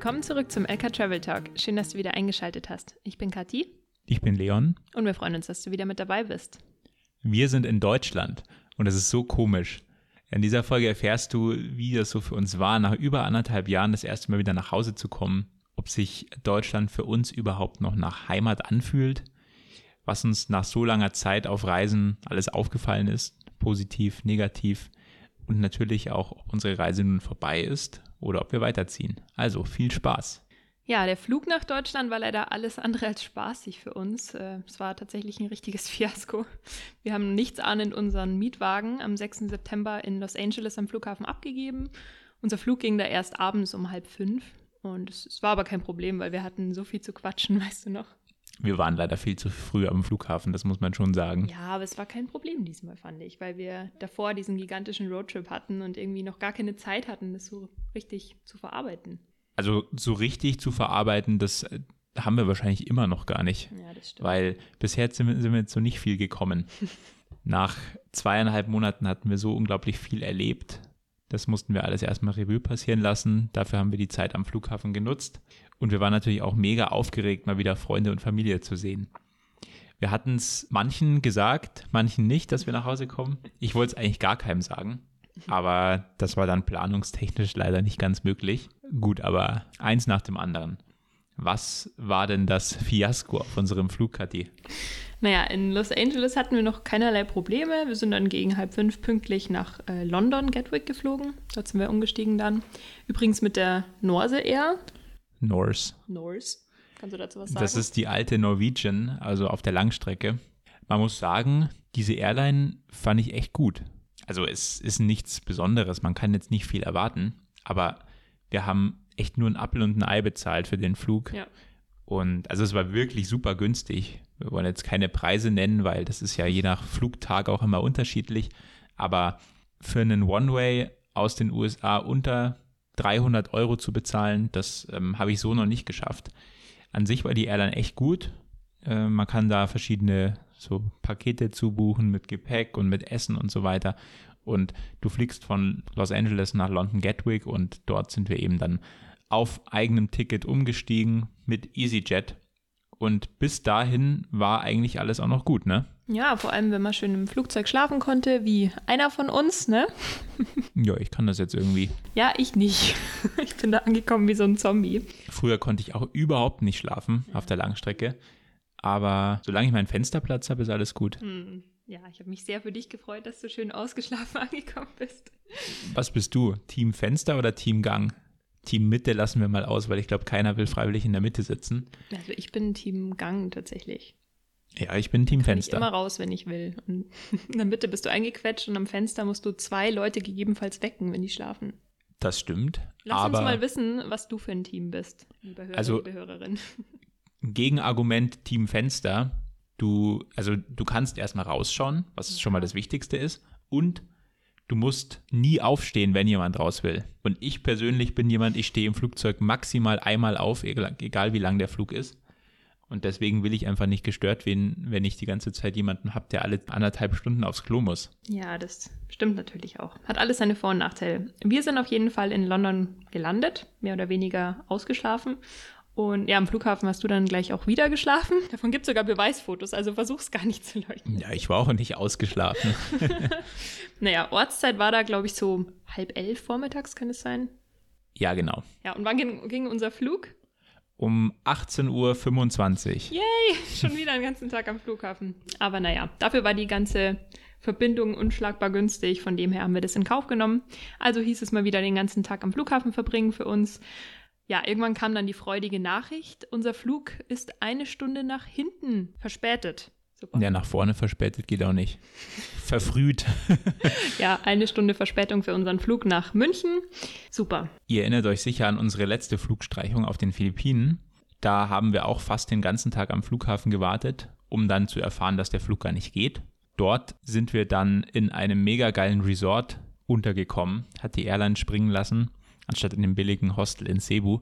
Willkommen zurück zum LK Travel Talk. Schön, dass du wieder eingeschaltet hast. Ich bin Kathi. Ich bin Leon. Und wir freuen uns, dass du wieder mit dabei bist. Wir sind in Deutschland und es ist so komisch. In dieser Folge erfährst du, wie das so für uns war, nach über anderthalb Jahren das erste Mal wieder nach Hause zu kommen, ob sich Deutschland für uns überhaupt noch nach Heimat anfühlt, was uns nach so langer Zeit auf Reisen alles aufgefallen ist, positiv, negativ und natürlich auch, ob unsere Reise nun vorbei ist oder ob wir weiterziehen. Also viel Spaß. Ja, der Flug nach Deutschland war leider alles andere als spaßig für uns. Äh, es war tatsächlich ein richtiges Fiasko. Wir haben nichts ahnend unseren Mietwagen am 6. September in Los Angeles am Flughafen abgegeben. Unser Flug ging da erst abends um halb fünf. Und es, es war aber kein Problem, weil wir hatten so viel zu quatschen, weißt du noch. Wir waren leider viel zu früh am Flughafen, das muss man schon sagen. Ja, aber es war kein Problem diesmal, fand ich, weil wir davor diesen gigantischen Roadtrip hatten und irgendwie noch gar keine Zeit hatten, das so richtig zu verarbeiten. Also so richtig zu verarbeiten, das äh, haben wir wahrscheinlich immer noch gar nicht. Ja, das stimmt. Weil bisher sind wir, sind wir zu nicht viel gekommen. Nach zweieinhalb Monaten hatten wir so unglaublich viel erlebt. Das mussten wir alles erstmal Revue passieren lassen. Dafür haben wir die Zeit am Flughafen genutzt. Und wir waren natürlich auch mega aufgeregt, mal wieder Freunde und Familie zu sehen. Wir hatten es manchen gesagt, manchen nicht, dass wir nach Hause kommen. Ich wollte es eigentlich gar keinem sagen. Aber das war dann planungstechnisch leider nicht ganz möglich. Gut, aber eins nach dem anderen. Was war denn das Fiasko auf unserem Flug, Kathi? Naja, in Los Angeles hatten wir noch keinerlei Probleme. Wir sind dann gegen halb fünf pünktlich nach äh, London, Gatwick geflogen. Dort sind wir umgestiegen dann. Übrigens mit der Norse Air. Norse. Norse. Kannst du dazu was sagen? Das ist die alte Norwegian, also auf der Langstrecke. Man muss sagen, diese Airline fand ich echt gut. Also es ist nichts Besonderes, man kann jetzt nicht viel erwarten, aber wir haben echt nur ein Apfel und ein Ei bezahlt für den Flug. Ja. Und also es war wirklich super günstig. Wir wollen jetzt keine Preise nennen, weil das ist ja je nach Flugtag auch immer unterschiedlich. Aber für einen One-Way aus den USA unter 300 Euro zu bezahlen, das ähm, habe ich so noch nicht geschafft. An sich war die Airline echt gut. Äh, man kann da verschiedene so Pakete zubuchen mit Gepäck und mit Essen und so weiter. Und du fliegst von Los Angeles nach London Gatwick und dort sind wir eben dann auf eigenem Ticket umgestiegen mit EasyJet. Und bis dahin war eigentlich alles auch noch gut, ne? Ja, vor allem, wenn man schön im Flugzeug schlafen konnte, wie einer von uns, ne? ja, ich kann das jetzt irgendwie. Ja, ich nicht. Ich bin da angekommen wie so ein Zombie. Früher konnte ich auch überhaupt nicht schlafen auf der Langstrecke. Aber solange ich meinen Fensterplatz habe, ist alles gut. Hm. Ja, ich habe mich sehr für dich gefreut, dass du schön ausgeschlafen angekommen bist. Was bist du? Team Fenster oder Team Gang? Team Mitte lassen wir mal aus, weil ich glaube, keiner will freiwillig in der Mitte sitzen. Also ich bin Team Gang tatsächlich. Ja, ich bin Team Kann Fenster. Ich immer raus, wenn ich will. Und in der Mitte bist du eingequetscht und am Fenster musst du zwei Leute gegebenenfalls wecken, wenn die schlafen. Das stimmt. Lass uns mal wissen, was du für ein Team bist, liebe Hörer, Also- liebe Hörerin. Gegenargument Team Fenster. Du, also du kannst erstmal rausschauen, was schon mal das Wichtigste ist. Und du musst nie aufstehen, wenn jemand raus will. Und ich persönlich bin jemand, ich stehe im Flugzeug maximal einmal auf, egal, wie lang der Flug ist. Und deswegen will ich einfach nicht gestört werden, wenn ich die ganze Zeit jemanden habe, der alle anderthalb Stunden aufs Klo muss. Ja, das stimmt natürlich auch. Hat alles seine Vor- und Nachteile. Wir sind auf jeden Fall in London gelandet, mehr oder weniger ausgeschlafen. Und ja, am Flughafen hast du dann gleich auch wieder geschlafen. Davon gibt es sogar Beweisfotos, also versuch's gar nicht zu leugnen. Ja, ich war auch nicht ausgeschlafen. Naja, Ortszeit war da, glaube ich, so halb elf vormittags, kann es sein? ja, genau. Ja, und wann ging, ging unser Flug? Um 18.25 Uhr. Yay, schon wieder einen ganzen Tag am Flughafen. Aber naja, dafür war die ganze Verbindung unschlagbar günstig. Von dem her haben wir das in Kauf genommen. Also hieß es mal wieder den ganzen Tag am Flughafen verbringen für uns. Ja, irgendwann kam dann die freudige Nachricht. Unser Flug ist eine Stunde nach hinten verspätet. Super. Ja, nach vorne verspätet geht auch nicht. Verfrüht. Ja, eine Stunde Verspätung für unseren Flug nach München. Super. Ihr erinnert euch sicher an unsere letzte Flugstreichung auf den Philippinen. Da haben wir auch fast den ganzen Tag am Flughafen gewartet, um dann zu erfahren, dass der Flug gar nicht geht. Dort sind wir dann in einem mega geilen Resort untergekommen, hat die Airline springen lassen, anstatt in dem billigen Hostel in Cebu.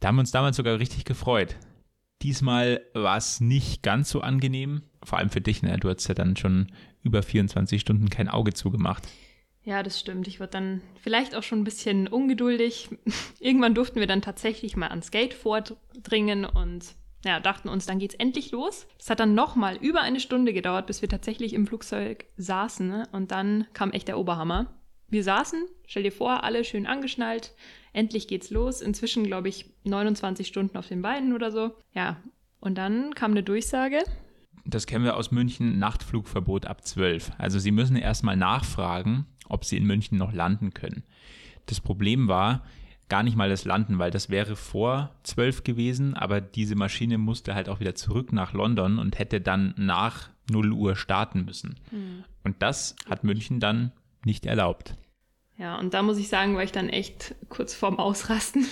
Da haben wir uns damals sogar richtig gefreut. Diesmal war es nicht ganz so angenehm, vor allem für dich, ne? Du hast ja dann schon über 24 Stunden kein Auge zugemacht. Ja, das stimmt. Ich wurde dann vielleicht auch schon ein bisschen ungeduldig. Irgendwann durften wir dann tatsächlich mal ans Gate vordringen und ja, dachten uns, dann geht's endlich los. Es hat dann nochmal über eine Stunde gedauert, bis wir tatsächlich im Flugzeug saßen. Ne? Und dann kam echt der Oberhammer. Wir saßen, stell dir vor, alle schön angeschnallt. Endlich geht's los. Inzwischen, glaube ich, 29 Stunden auf den Beinen oder so. Ja, und dann kam eine Durchsage. Das kennen wir aus München, Nachtflugverbot ab 12. Also Sie müssen erstmal nachfragen, ob Sie in München noch landen können. Das Problem war, gar nicht mal das Landen, weil das wäre vor 12 gewesen, aber diese Maschine musste halt auch wieder zurück nach London und hätte dann nach 0 Uhr starten müssen. Mhm. Und das hat München dann nicht erlaubt. Ja, und da muss ich sagen, war ich dann echt kurz vorm Ausrasten.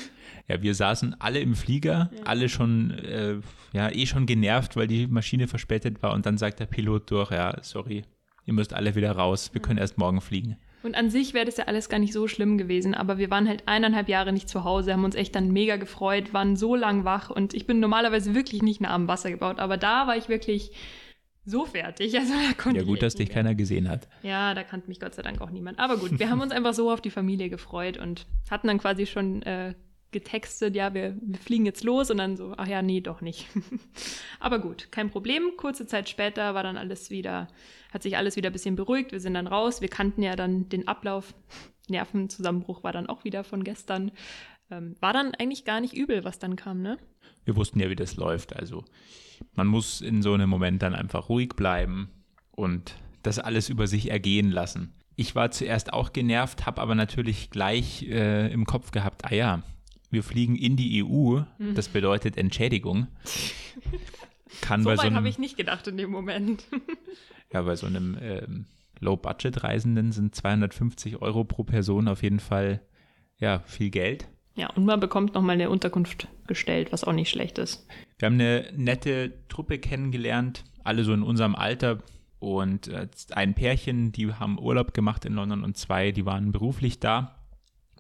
Ja, wir saßen alle im Flieger, ja. alle schon, äh, ja, eh schon genervt, weil die Maschine verspätet war und dann sagt der Pilot durch, ja, sorry, ihr müsst alle wieder raus, wir können erst morgen fliegen. Und an sich wäre das ja alles gar nicht so schlimm gewesen, aber wir waren halt eineinhalb Jahre nicht zu Hause, haben uns echt dann mega gefreut, waren so lang wach und ich bin normalerweise wirklich nicht nah am Wasser gebaut, aber da war ich wirklich so fertig. Also da konnte ja, gut, dass dich keiner gesehen hat. Ja, da kannte mich Gott sei Dank auch niemand. Aber gut, wir haben uns einfach so auf die Familie gefreut und hatten dann quasi schon äh, getextet, ja, wir, wir, fliegen jetzt los und dann so, ach ja, nee, doch nicht. Aber gut, kein Problem. Kurze Zeit später war dann alles wieder, hat sich alles wieder ein bisschen beruhigt. Wir sind dann raus. Wir kannten ja dann den Ablauf. Nervenzusammenbruch war dann auch wieder von gestern. Ähm, war dann eigentlich gar nicht übel, was dann kam, ne? Wir wussten ja, wie das läuft. Also man muss in so einem Moment dann einfach ruhig bleiben und das alles über sich ergehen lassen. Ich war zuerst auch genervt, habe aber natürlich gleich äh, im Kopf gehabt, ah ja, wir fliegen in die EU, mhm. das bedeutet Entschädigung. Kann so bei so weit habe ich nicht gedacht in dem Moment. ja, bei so einem ähm, Low-Budget-Reisenden sind 250 Euro pro Person auf jeden Fall ja, viel Geld. Ja, und man bekommt nochmal eine Unterkunft gestellt, was auch nicht schlecht ist. Wir haben eine nette Truppe kennengelernt, alle so in unserem Alter. Und äh, ein Pärchen, die haben Urlaub gemacht in London und zwei, die waren beruflich da.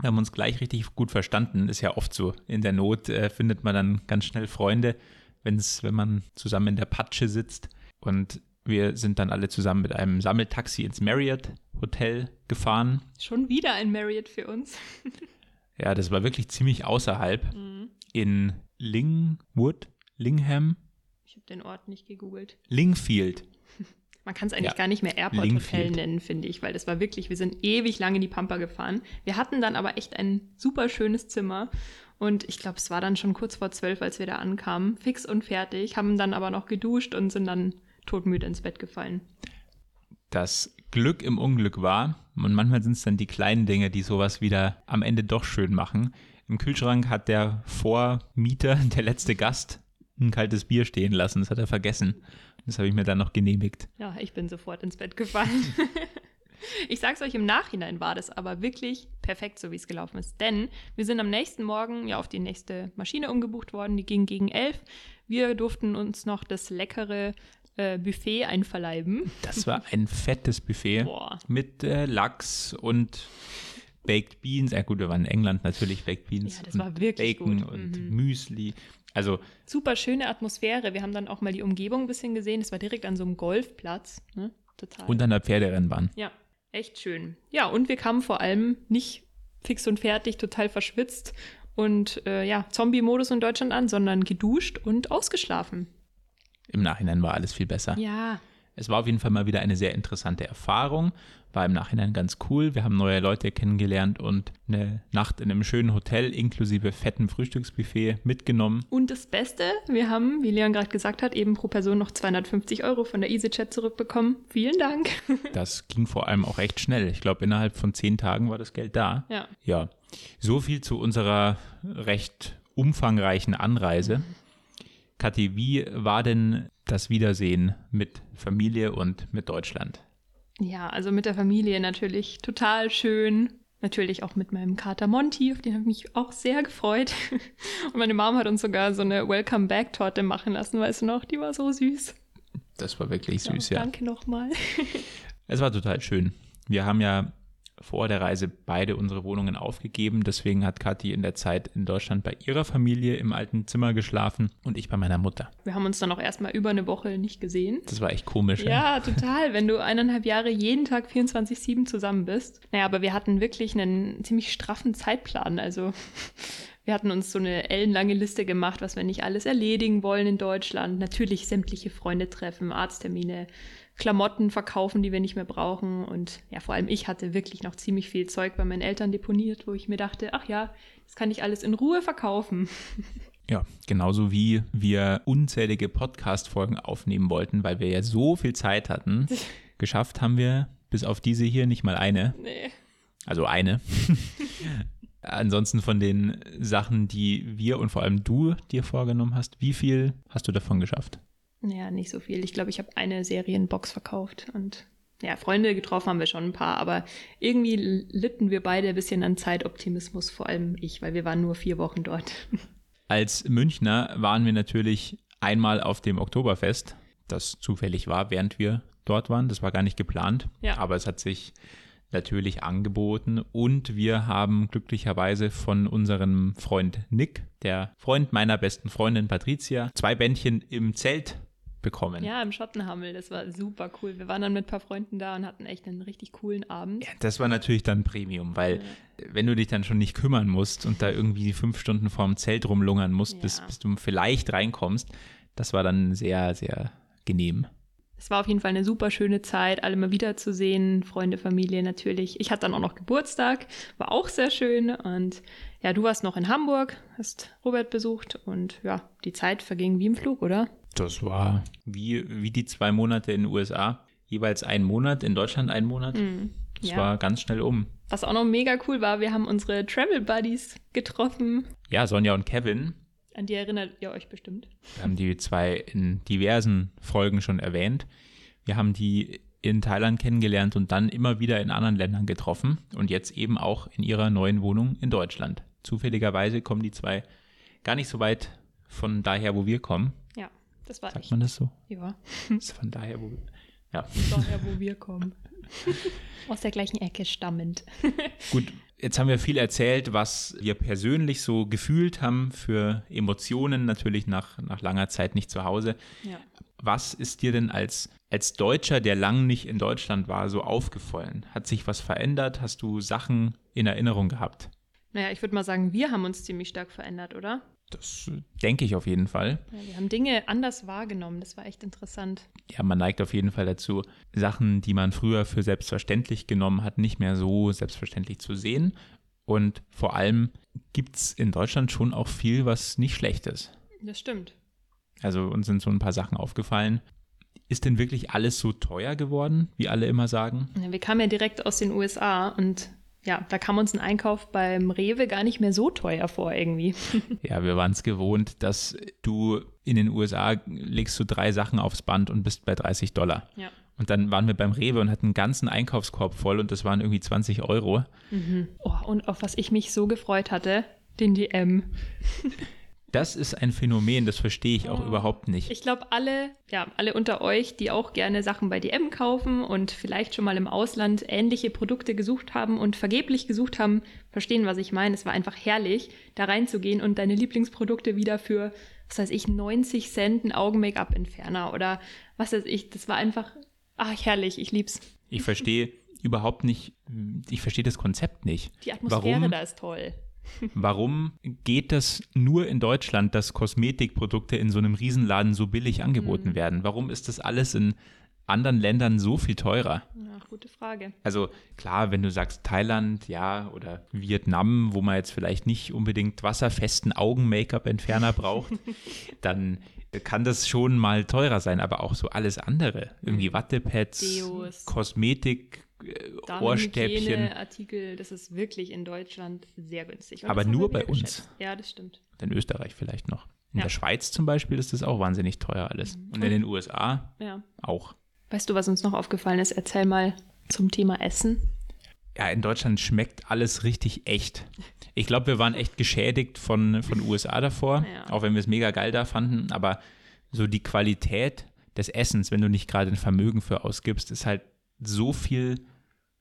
Wir haben uns gleich richtig gut verstanden. Ist ja oft so. In der Not äh, findet man dann ganz schnell Freunde, wenn's, wenn man zusammen in der Patsche sitzt. Und wir sind dann alle zusammen mit einem Sammeltaxi ins Marriott Hotel gefahren. Schon wieder ein Marriott für uns. Ja, das war wirklich ziemlich außerhalb. Mhm. In Lingwood, Lingham. Ich habe den Ort nicht gegoogelt. Lingfield. Man kann es eigentlich ja. gar nicht mehr Airport Hotel nennen, finde ich, weil das war wirklich, wir sind ewig lang in die Pampa gefahren. Wir hatten dann aber echt ein super schönes Zimmer und ich glaube, es war dann schon kurz vor zwölf, als wir da ankamen, fix und fertig, haben dann aber noch geduscht und sind dann todmüde ins Bett gefallen. Das Glück im Unglück war, und manchmal sind es dann die kleinen Dinge, die sowas wieder am Ende doch schön machen. Im Kühlschrank hat der Vormieter, der letzte Gast, ein kaltes Bier stehen lassen. Das hat er vergessen. Das habe ich mir dann noch genehmigt. Ja, ich bin sofort ins Bett gefallen. ich sage es euch, im Nachhinein war das aber wirklich perfekt, so wie es gelaufen ist. Denn wir sind am nächsten Morgen ja auf die nächste Maschine umgebucht worden. Die ging gegen elf. Wir durften uns noch das leckere äh, Buffet einverleiben. Das war ein fettes Buffet Boah. mit äh, Lachs und Baked Beans. Ja gut, wir waren in England natürlich, Baked Beans. Ja, das war wirklich Bacon gut. und mhm. Müsli. Also super schöne Atmosphäre. Wir haben dann auch mal die Umgebung ein bisschen gesehen. Es war direkt an so einem Golfplatz. Ne? Total. Und an der Pferderennbahn. Ja, echt schön. Ja, und wir kamen vor allem nicht fix und fertig, total verschwitzt und äh, ja, Zombie-Modus in Deutschland an, sondern geduscht und ausgeschlafen. Im Nachhinein war alles viel besser. Ja. Es war auf jeden Fall mal wieder eine sehr interessante Erfahrung. War im Nachhinein ganz cool. Wir haben neue Leute kennengelernt und eine Nacht in einem schönen Hotel inklusive fettem Frühstücksbuffet mitgenommen. Und das Beste, wir haben, wie Leon gerade gesagt hat, eben pro Person noch 250 Euro von der EasyChat zurückbekommen. Vielen Dank. Das ging vor allem auch recht schnell. Ich glaube, innerhalb von zehn Tagen war das Geld da. Ja. Ja. So viel zu unserer recht umfangreichen Anreise. Kathi, wie war denn das Wiedersehen mit Familie und mit Deutschland? Ja, also mit der Familie natürlich total schön. Natürlich auch mit meinem Kater Monty, auf den habe ich mich auch sehr gefreut. Und meine Mom hat uns sogar so eine Welcome-Back-Torte machen lassen, weißt du noch? Die war so süß. Das war wirklich süß, ja. ja. Danke nochmal. es war total schön. Wir haben ja vor der Reise beide unsere Wohnungen aufgegeben. Deswegen hat Kathi in der Zeit in Deutschland bei ihrer Familie im alten Zimmer geschlafen und ich bei meiner Mutter. Wir haben uns dann auch erstmal über eine Woche nicht gesehen. Das war echt komisch. Ja, total, wenn du eineinhalb Jahre jeden Tag 24-7 zusammen bist. Naja, aber wir hatten wirklich einen ziemlich straffen Zeitplan. Also wir hatten uns so eine ellenlange Liste gemacht, was wir nicht alles erledigen wollen in Deutschland. Natürlich sämtliche Freunde treffen, Arzttermine, Klamotten verkaufen, die wir nicht mehr brauchen. Und ja, vor allem ich hatte wirklich noch ziemlich viel Zeug bei meinen Eltern deponiert, wo ich mir dachte, ach ja, das kann ich alles in Ruhe verkaufen. Ja, genauso wie wir unzählige Podcast-Folgen aufnehmen wollten, weil wir ja so viel Zeit hatten. Geschafft haben wir bis auf diese hier nicht mal eine. Nee. Also eine. Ansonsten von den Sachen, die wir und vor allem du dir vorgenommen hast, wie viel hast du davon geschafft? Ja, nicht so viel. Ich glaube, ich habe eine Serienbox verkauft und ja, Freunde getroffen haben wir schon ein paar, aber irgendwie litten wir beide ein bisschen an Zeitoptimismus, vor allem ich, weil wir waren nur vier Wochen dort. Als Münchner waren wir natürlich einmal auf dem Oktoberfest, das zufällig war, während wir dort waren. Das war gar nicht geplant, Ja. aber es hat sich natürlich angeboten und wir haben glücklicherweise von unserem Freund Nick, der Freund meiner besten Freundin Patricia, zwei Bändchen im Zelt bekommen. Ja, im Schottenhammel, das war super cool. Wir waren dann mit ein paar Freunden da und hatten echt einen richtig coolen Abend. Ja, das war natürlich dann Premium, weil wenn du dich dann schon nicht kümmern musst und da irgendwie fünf Stunden vorm Zelt rumlungern musst, bis, Ja. bis du vielleicht reinkommst, das war dann sehr, sehr genehm. Es war auf jeden Fall eine super schöne Zeit, alle mal wiederzusehen, Freunde, Familie natürlich. Ich hatte dann auch noch Geburtstag, war auch sehr schön. Und ja, du warst noch in Hamburg, hast Robert besucht und ja, die Zeit verging wie im Flug, oder? Das war wie, wie die zwei Monate in den USA. Jeweils ein Monat, in Deutschland ein Monat. Das Hm, Ja. war ganz schnell um. Was auch noch mega cool war, wir haben unsere Travel Buddies getroffen. Ja, Sonja und Kevin, An die erinnert ihr euch bestimmt. wir haben die zwei in diversen Folgen schon erwähnt. Wir haben die in Thailand kennengelernt und dann immer wieder in anderen Ländern getroffen und jetzt eben auch in ihrer neuen Wohnung in Deutschland. Zufälligerweise kommen die zwei gar nicht so weit von daher, wo wir kommen. Das war Sagt echt. man das so? Ja, Ist von daher, wo wir. Ja. daher, wo wir kommen. Aus der gleichen Ecke stammend. Gut, jetzt haben wir viel erzählt, was wir persönlich so gefühlt haben für Emotionen, natürlich nach, nach langer Zeit nicht zu Hause. Ja. Was ist dir denn als, als Deutscher, der lang nicht in Deutschland war, so aufgefallen? Hat sich was verändert? Hast du Sachen in Erinnerung gehabt? Naja, ich würde mal sagen, wir haben uns ziemlich stark verändert, oder? Das äh, denke ich auf jeden Fall. Ja, wir haben Dinge anders wahrgenommen. Das war echt interessant. Ja, man neigt auf jeden Fall dazu, Sachen, die man früher für selbstverständlich genommen hat, nicht mehr so selbstverständlich zu sehen. Und vor allem gibt es in Deutschland schon auch viel, was nicht schlecht ist. Das stimmt. Also uns sind so ein paar Sachen aufgefallen. Ist denn wirklich alles so teuer geworden, wie alle immer sagen? Ja, wir kamen ja direkt aus den USA und ja, da kam uns ein Einkauf beim Rewe gar nicht mehr so teuer vor irgendwie. Ja, wir waren es gewohnt, dass du in den USA legst du drei Sachen aufs Band und bist bei 30 Dollar. Ja. Und dann waren wir beim Rewe und hatten einen ganzen Einkaufskorb voll und das waren irgendwie 20 Euro. Oh, und auf was ich mich so gefreut hatte, den DM. Das ist ein Phänomen, das verstehe ich auch überhaupt nicht. Ich glaube, alle, ja, alle unter euch, die auch gerne Sachen bei DM kaufen und vielleicht schon mal im Ausland ähnliche Produkte gesucht haben und vergeblich gesucht haben, verstehen, was ich meine. Es war einfach herrlich, da reinzugehen und deine Lieblingsprodukte wieder für, was weiß ich, 90 Cent ein Augen-Make-up-Entferner oder was weiß ich. Das war einfach, ach, herrlich, ich lieb's. Ich verstehe überhaupt nicht, ich verstehe das Konzept nicht. Die Atmosphäre Warum? da ist toll. Warum geht das nur in Deutschland, dass Kosmetikprodukte in so einem Riesenladen so billig angeboten werden? Warum ist das alles in anderen Ländern so viel teurer? Ja, gute Frage. Also klar, wenn du sagst Thailand, ja, oder Vietnam, wo man jetzt vielleicht nicht unbedingt wasserfesten Augen-Make-up-Entferner braucht, dann kann das schon mal teurer sein, aber auch so alles andere. Irgendwie Wattepads, Deos. Kosmetik, äh, Ohrstäbchen. Artikel, das ist wirklich in Deutschland sehr günstig. Und Aber nur bei uns. geschätzt. Ja, das stimmt. In Österreich vielleicht noch. In Ja. der Schweiz zum Beispiel ist das auch wahnsinnig teuer alles. Und in den USA Ja. auch. Weißt du, was uns noch aufgefallen ist? Erzähl mal zum Thema Essen. Ja, in Deutschland schmeckt alles richtig echt. Ich glaube, wir waren echt geschädigt von, von USA davor, Ja. auch wenn wir es mega geil da fanden. Aber so die Qualität des Essens, wenn du nicht gerade ein Vermögen für ausgibst, ist halt so viel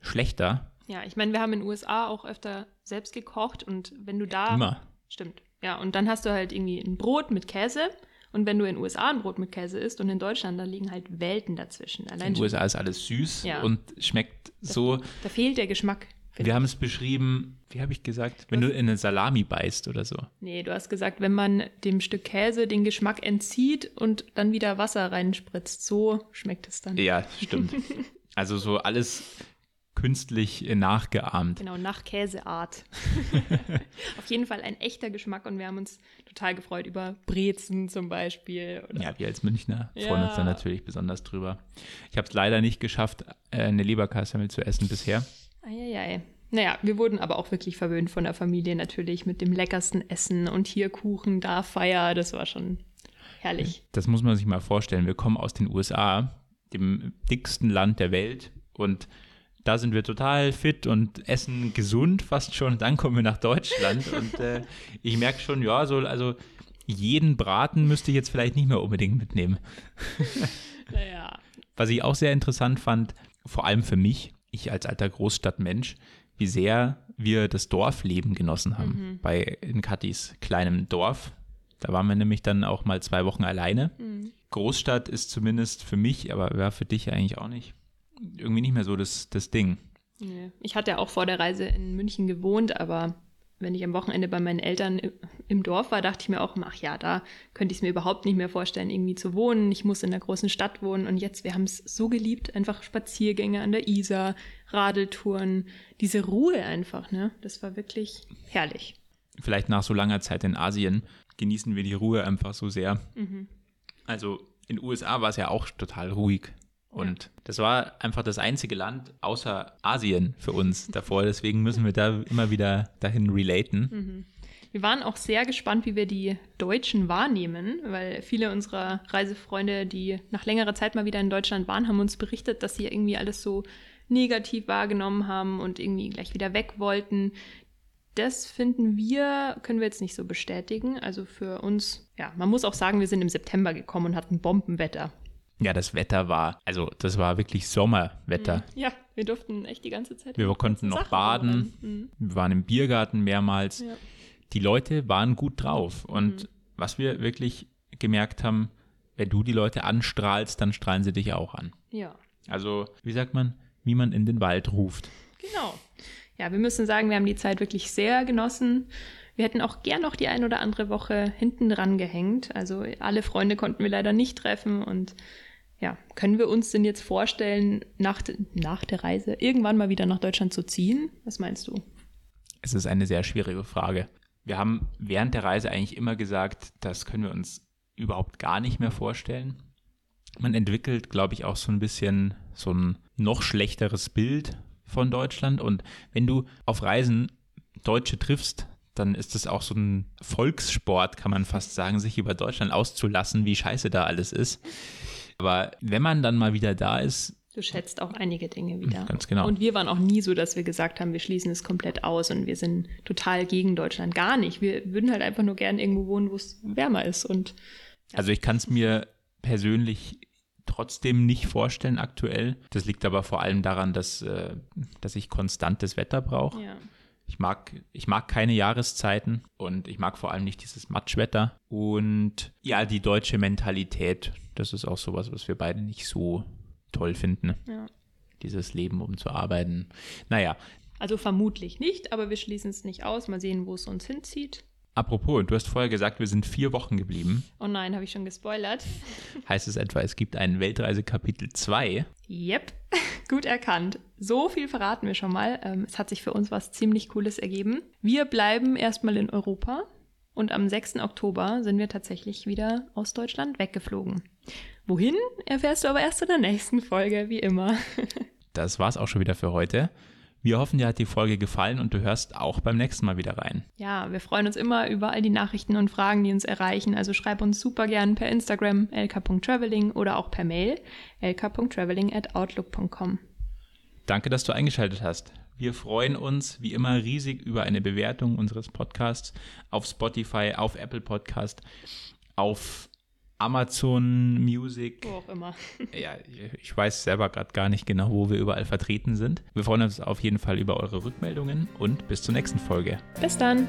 schlechter. Ja, ich meine, wir haben in den USA auch öfter selbst gekocht und wenn du da. Immer. Stimmt. Ja, und dann hast du halt irgendwie ein Brot mit Käse. Und wenn du in den USA ein Brot mit Käse isst und in Deutschland, da liegen halt Welten dazwischen. Allein In den USA ist alles süß Ja. und schmeckt so. Da fehlt der Geschmack. Wir haben es beschrieben, wie habe ich gesagt, wenn du in eine Salami beißt oder so. Nee, du hast gesagt, wenn man dem Stück Käse den Geschmack entzieht und dann wieder Wasser reinspritzt, so schmeckt es dann. Ja, stimmt. also so alles künstlich äh, nachgeahmt. Genau, nach Käseart. Auf jeden Fall ein echter Geschmack und wir haben uns total gefreut über Brezen zum Beispiel. Oder Ja, wir als Münchner freuen uns da Ja. natürlich besonders drüber. Ich habe es leider nicht geschafft, äh, eine Leberkassemmel zu essen bisher. Eieiei. Naja, wir wurden aber auch wirklich verwöhnt von der Familie natürlich mit dem leckersten Essen und hier Kuchen, da Feier. Das war schon herrlich. Das muss man sich mal vorstellen. Wir kommen aus den USA, dem dicksten Land der Welt und da sind wir total fit und essen gesund fast schon. Dann kommen wir nach Deutschland und äh, ich merke schon, ja, so, also jeden Braten müsste ich jetzt vielleicht nicht mehr unbedingt mitnehmen. Naja. Was ich auch sehr interessant fand, vor allem für mich, ich als alter Großstadtmensch, wie sehr wir das Dorfleben genossen haben bei in Katis kleinem Dorf. Da waren wir nämlich dann auch mal zwei Wochen alleine. Großstadt ist zumindest für mich, aber ja, für dich eigentlich auch nicht, irgendwie nicht mehr so das, das Ding. Ich hatte ja auch vor der Reise in München gewohnt, aber wenn ich am Wochenende bei meinen Eltern im Dorf war, dachte ich mir auch, ach ja, da könnte ich es mir überhaupt nicht mehr vorstellen, irgendwie zu wohnen. Ich muss in der großen Stadt wohnen und jetzt, wir haben es so geliebt, einfach Spaziergänge an der Isar, Radeltouren, diese Ruhe einfach, ne? Das war wirklich herrlich. Vielleicht nach so langer Zeit in Asien genießen wir die Ruhe einfach so sehr. Mhm. Also in den USA war es ja auch total ruhig. Und das war einfach das einzige Land außer Asien für uns davor. Deswegen müssen wir da immer wieder dahin relaten. Wir waren auch sehr gespannt, wie wir die Deutschen wahrnehmen, weil viele unserer Reisefreunde, die nach längerer Zeit mal wieder in Deutschland waren, haben uns berichtet, dass sie irgendwie alles so negativ wahrgenommen haben und irgendwie gleich wieder weg wollten. Das finden wir, können wir jetzt nicht so bestätigen. Also für uns, ja, man muss auch sagen, wir sind im September gekommen und hatten Bombenwetter. Ja, das Wetter war, also das war wirklich Sommerwetter. Ja, wir durften echt die ganze Zeit. Wir konnten noch Sachen baden. anmachen. Wir waren im Biergarten mehrmals. Mhm. Ja. Die Leute waren gut drauf. Und Mhm. was wir wirklich gemerkt haben, wenn du die Leute anstrahlst, dann strahlen sie dich auch an. ja. Also, wie sagt man, wie man in den Wald ruft. Genau. Ja, wir müssen sagen, wir haben die Zeit wirklich sehr genossen. Wir hätten auch gern noch die ein oder andere Woche hinten dran gehängt. Also alle Freunde konnten wir leider nicht treffen. Und ja, können wir uns denn jetzt vorstellen, nach, nach der Reise irgendwann mal wieder nach Deutschland zu ziehen? Was meinst du? Es ist eine sehr schwierige Frage. Wir haben während der Reise eigentlich immer gesagt, das können wir uns überhaupt gar nicht mehr vorstellen. Man entwickelt, glaube ich, auch so ein bisschen so ein noch schlechteres Bild von Deutschland. Und wenn du auf Reisen Deutsche triffst, dann ist es auch so ein Volkssport, kann man fast sagen, sich über Deutschland auszulassen, wie scheiße da alles ist. Aber wenn man dann mal wieder da ist, Du schätzt auch einige Dinge wieder. Ganz genau. Und wir waren auch nie so, dass wir gesagt haben, wir schließen es komplett aus und wir sind total gegen Deutschland. Gar nicht. Wir würden halt einfach nur gern irgendwo wohnen, wo es wärmer ist. Und Also ich kann es mir persönlich trotzdem nicht vorstellen aktuell. Das liegt aber vor allem daran, dass, äh, dass ich konstantes Wetter brauche. ja. Ich mag, ich mag keine Jahreszeiten und ich mag vor allem nicht dieses Matschwetter. Und ja, die deutsche Mentalität, das ist auch sowas, was wir beide nicht so toll finden. ja. Dieses Leben, um zu arbeiten. Naja, Also vermutlich nicht, aber wir schließen es nicht aus. Mal sehen, wo es uns hinzieht. apropos, du hast vorher gesagt, wir sind vier Wochen geblieben. Oh nein, habe ich schon gespoilert. Heißt es etwa, es gibt ein Weltreise-Kapitel 2? Yep, gut erkannt. So viel verraten wir schon mal. Ähm, es hat sich für uns was ziemlich Cooles ergeben. Wir bleiben erstmal in Europa und am 6. Oktober sind wir tatsächlich wieder aus Deutschland weggeflogen. Wohin, erfährst du aber erst in der nächsten Folge, wie immer. Das war's auch schon wieder für heute. Wir hoffen, dir hat die Folge gefallen und du hörst auch beim nächsten Mal wieder rein. Ja, wir freuen uns immer über all die Nachrichten und Fragen, die uns erreichen. Also schreib uns super gern per Instagram lk.traveling oder auch per Mail lk.traveling at outlook.com. Danke, dass du eingeschaltet hast. Wir freuen uns wie immer riesig über eine Bewertung unseres Podcasts auf Spotify, auf Apple Podcast, auf Amazon Music. Wo auch immer. Ja, ich weiß selber gerade gar nicht genau, wo wir überall vertreten sind. Wir freuen uns auf jeden Fall über eure Rückmeldungen und bis zur nächsten Folge. Bis dann.